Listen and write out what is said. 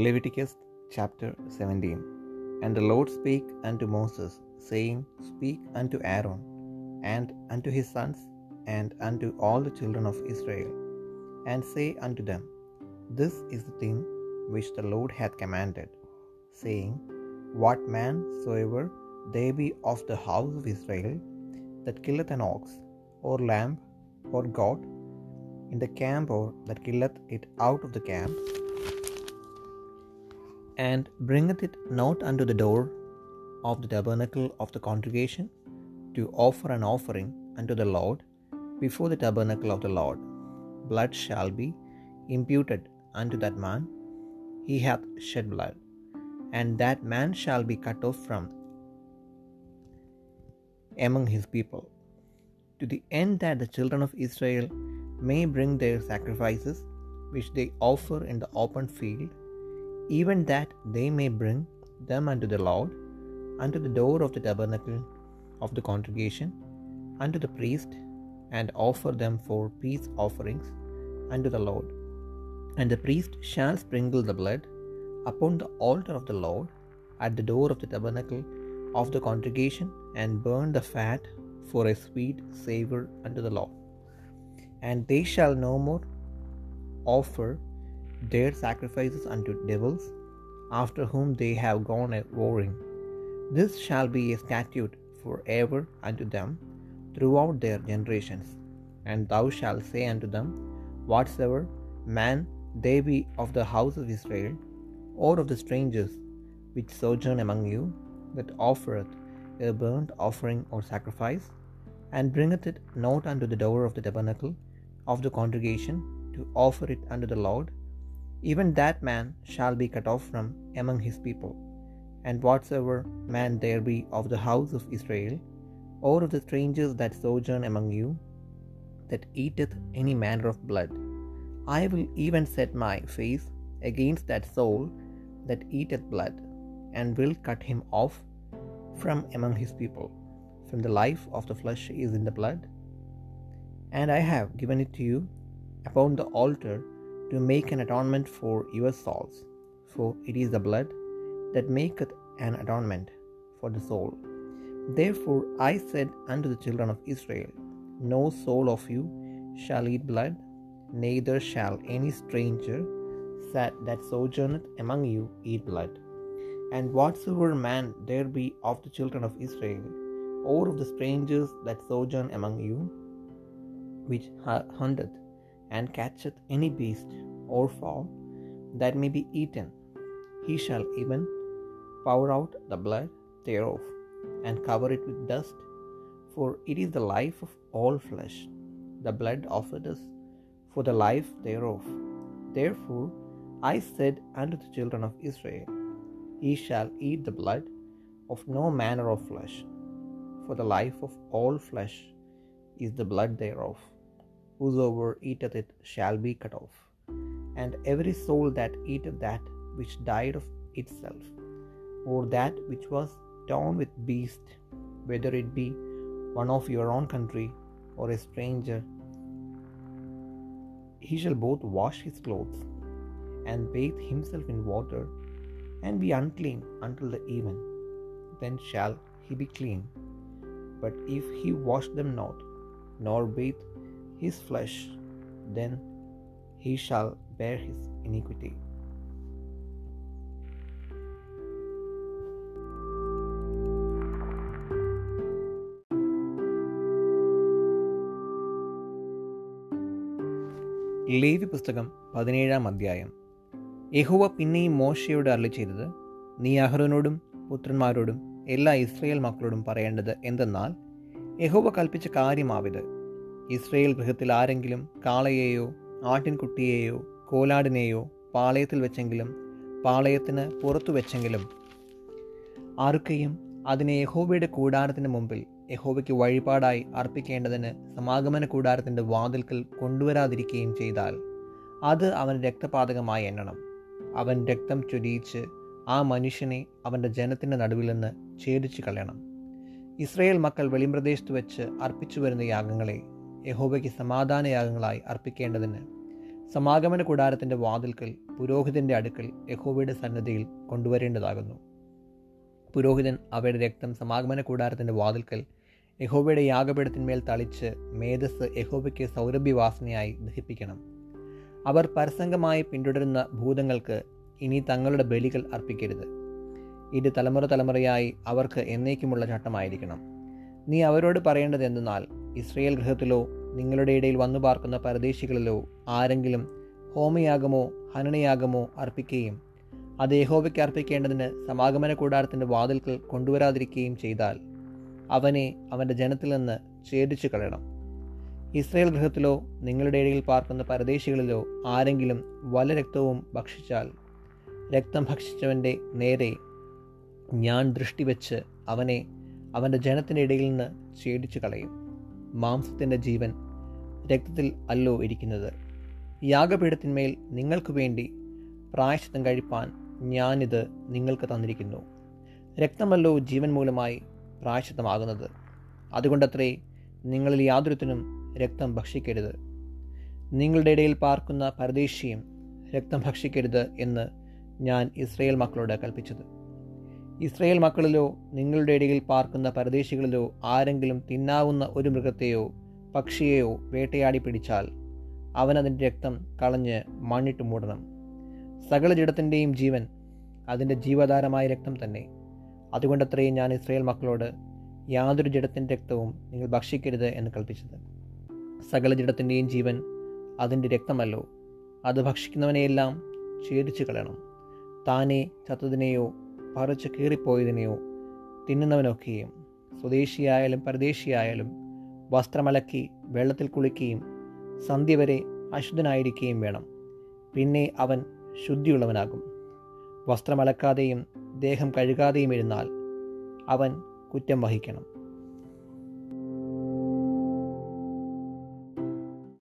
Leviticus chapter 17 And the Lord spake unto Moses, saying, Speak unto Aaron, and unto his sons, and unto all the children of Israel, and say unto them, This is the thing which the Lord hath commanded, saying, What man soever there be of the house of Israel that killeth an ox, or lamb, or goat, in the camp, or that killeth it out of the camp, and bringeth it not unto the door of the tabernacle of the congregation to offer an offering unto the Lord before the tabernacle of the Lord, blood shall be imputed unto that man, he hath shed blood, and that man shall be cut off from among his people, to the end that the children of Israel may bring their sacrifices which they offer in the open field even that they may bring them unto the Lord, unto the door of the tabernacle of the congregation, unto the priest, and offer them for peace offerings unto the Lord. And the priest shall sprinkle the blood upon the altar of the Lord at the door of the tabernacle of the congregation, and burn the fat for a sweet savour unto the Lord. And they shall no more offer their sacrifices unto devils, after whom they have gone a warring. This shall be a statute for ever unto them throughout their generations. And thou shalt say unto them, Whatsoever man they be of the house of Israel, or of the strangers which sojourn among you, that offereth a burnt offering or sacrifice, and bringeth it not unto the door of the tabernacle of the congregation to offer it unto the Lord, even that man shall be cut off from among his people. And whatsoever man there be of the house of Israel, or of the strangers that sojourn among you, that eateth any manner of blood, I will even set my face against that soul that eateth blood, and will cut him off from among his people. From the life of the flesh is in the blood, and I have given it to you upon the altar to make an atonement for your souls, for it is the blood that maketh an atonement for the soul. Therefore I said unto the children of Israel, No soul of you shall eat blood, neither shall any stranger that sojourneth among you eat blood. And whatsoever man there be of the children of Israel, or of the strangers that sojourn among you, which hunteth and catcheth any beast or fowl that may be eaten, he shall even pour out the blood thereof, and cover it with dust, for it is the life of all flesh. The blood offered us for the life thereof. Therefore I said unto the children of Israel, Ye shall eat the blood of no manner of flesh, for the life of all flesh is the blood thereof. Whosoever eateth it shall be cut off. And every soul that eateth that which died of itself, or that which was torn with beast, whether it be one of your own country or a stranger, he shall both wash his clothes and bathe himself in water, and be unclean until the even. Then shall he be clean. But if he wash them not, nor bathe his flesh, then he shall bear his iniquity. Levi പുസ്തകം പതിനേഴാം അധ്യായം യഹോവ പിന്നെയും മോശയോട് അരളി ചെയ്തത് നീ അഹ്റോനോടും പുത്രന്മാരോടും എല്ലാ ഇസ്രയേൽ മക്കളോടും പറയേണ്ടത് എന്തെന്നാൽ യഹോവ കൽപ്പിച്ച കാര്യമാവിത് ഇസ്രയേൽ ഗൃഹത്തിൽ ആരെങ്കിലും കാളയെയോ ആട്ടിൻകുട്ടിയെയോ കോലാടിനെയോ പാളയത്തിൽ വെച്ചെങ്കിലും പാളയത്തിന് പുറത്തു വെച്ചെങ്കിലും ആർക്കെയും അതിനെ യഹോബയുടെ കൂടാരത്തിന് മുമ്പിൽ യഹോബയ്ക്ക് വഴിപാടായി അർപ്പിക്കേണ്ടതിന് സമാഗമന കൂടാരത്തിന്റെ വാതിൽക്കൽ കൊണ്ടുവരാതിരിക്കുകയും ചെയ്താൽ അത് അവൻ രക്തപാതകമായി എണ്ണണം. അവൻ രക്തം ചൊരിയിച്ച് ആ മനുഷ്യനെ അവന്റെ ജനത്തിന്റെ നടുവിൽ നിന്ന് ഛേദിച്ചു കളയണം. ഇസ്രയേൽ മക്കൾ വെളിമ്പ്രദേശത്ത് വെച്ച് അർപ്പിച്ചു വരുന്ന യാഗങ്ങളെ യഹോവയ്ക്ക് സമാധാന യാഗങ്ങളായി അർപ്പിക്കേണ്ടതിന് സമാഗമന കൂടാരത്തിന്റെ വാതിൽക്കൽ പുരോഹിതന്റെ അടുക്കൽ യഹോബയുടെ സന്നദ്ധിയിൽ കൊണ്ടുവരേണ്ടതാകുന്നു. പുരോഹിതൻ അവയുടെ രക്തം സമാഗമന കൂടാരത്തിന്റെ വാതിൽക്കൽ യഹോബയുടെ യാഗപീഠത്തിന്മേൽ തളിച്ച് മേധസ് യഹോബയ്ക്ക് സൗരഭ്യവാസനയായി ദഹിപ്പിക്കണം. അവർ പരസംഗമായി പിന്തുടരുന്ന ഭൂതങ്ങൾക്ക് ഇനി തങ്ങളുടെ ബലികൾ അർപ്പിക്കരുത്. ഇത് തലമുറ തലമുറയായി അവർക്ക് എന്നേക്കുമുള്ള ചട്ടമായിരിക്കണം. നീ അവരോട് പറയേണ്ടത് എന്തെന്നാൽ ഇസ്രയേൽ ഗൃഹത്തിലോ നിങ്ങളുടെ ഇടയിൽ വന്നു പാർക്കുന്ന പരദേശികളിലോ ആരെങ്കിലും ഹോമയാഗമോ ഹനനയാഗമോ അർപ്പിക്കുകയും അത് യഹോബയ്ക്ക് അർപ്പിക്കേണ്ടതിന് സമാഗമന കൂടാരത്തിന്റെ വാതിൽക്കൽ കൊണ്ടുവരാതിരിക്കുകയും ചെയ്താൽ അവനെ അവന്റെ ജനത്തിൽ നിന്ന് ഛേദിച്ചു കളയണം. ഇസ്രയേൽ ഗൃഹത്തിലോ നിങ്ങളുടെ ഇടയിൽ പാർക്കുന്ന പരദേശികളിലോ ആരെങ്കിലും വല രക്തവും ഭക്ഷിച്ചാൽ രക്തം ഭക്ഷിച്ചവന്റെ നേരെ ഞാൻ ദൃഷ്ടി വെച്ച് അവനെ അവന്റെ ജനത്തിന്റെ ഇടയിൽ നിന്ന് ഛേദിച്ചു കളയും. മാംസത്തിന്റെ ജീവൻ രക്തത്തിൽ അല്ലോ ഇരിക്കുന്നത്. യാഗപീഠത്തിന്മേൽ നിങ്ങൾക്ക് വേണ്ടി പ്രായശ്ചിത്തം കഴിപ്പാൻ ഞാനിത് നിങ്ങൾക്ക് തന്നിരിക്കുന്നു. രക്തമല്ലോ ജീവൻ മൂലമായി പ്രായശ്ചിത്തമാകുന്നത്. അതുകൊണ്ടത്രേ നിങ്ങളിൽ യാതൊരുത്തിനും രക്തം ഭക്ഷിക്കരുത്. നിങ്ങളുടെ ഇടയിൽ പാർക്കുന്ന പരദേശിയും രക്തം ഭക്ഷിക്കരുത് എന്ന് ഞാൻ ഇസ്രയേൽ മക്കളോട് കൽപ്പിച്ചത്. ഇസ്രയേൽ മക്കളിലോ നിങ്ങളുടെ ഇടയിൽ പാർക്കുന്ന പരദേശികളിലോ ആരെങ്കിലും തിന്നാവുന്ന ഒരു മൃഗത്തെയോ പക്ഷിയെയോ വേട്ടയാടി പിടിച്ചാൽ അവൻ രക്തം കളഞ്ഞ് മണ്ണിട്ട് മൂടണം. സകല ജഡത്തിന്റെയും ജീവൻ അതിന്റെ ജീവധാരമായ രക്തം തന്നെ. അതുകൊണ്ടത്രയും ഞാൻ ഇസ്രയേൽ മക്കളോട് യാതൊരു ജഡത്തിന്റെ രക്തവും നിങ്ങൾ ഭക്ഷിക്കരുത് എന്ന് കൽപ്പിച്ചത്. സകല ജഡത്തിന്റെയും ജീവൻ അതിന്റെ രക്തമല്ലോ. അത് ഭക്ഷിക്കുന്നവനെയെല്ലാം ഛേദിച്ചു കളയണം. താനെ ചത്തതിനെയോ പറിച്ച് കീറിപ്പോയതിനെയോ തിന്നുന്നവനൊക്കെയും സ്വദേശിയായാലും പരദേശിയായാലും വസ്ത്രമലക്കി വെള്ളത്തിൽ കുളിക്കുകയും സന്ധ്യ വരെ അശുദ്ധനായിരിക്കുകയും വേണം. പിന്നെ അവൻ ശുദ്ധിയുള്ളവനാകും. വസ്ത്രമലക്കാതെയും ദേഹം കഴുകാതെയും ഇരുന്നാൽ അവൻ കുറ്റം വഹിക്കണം.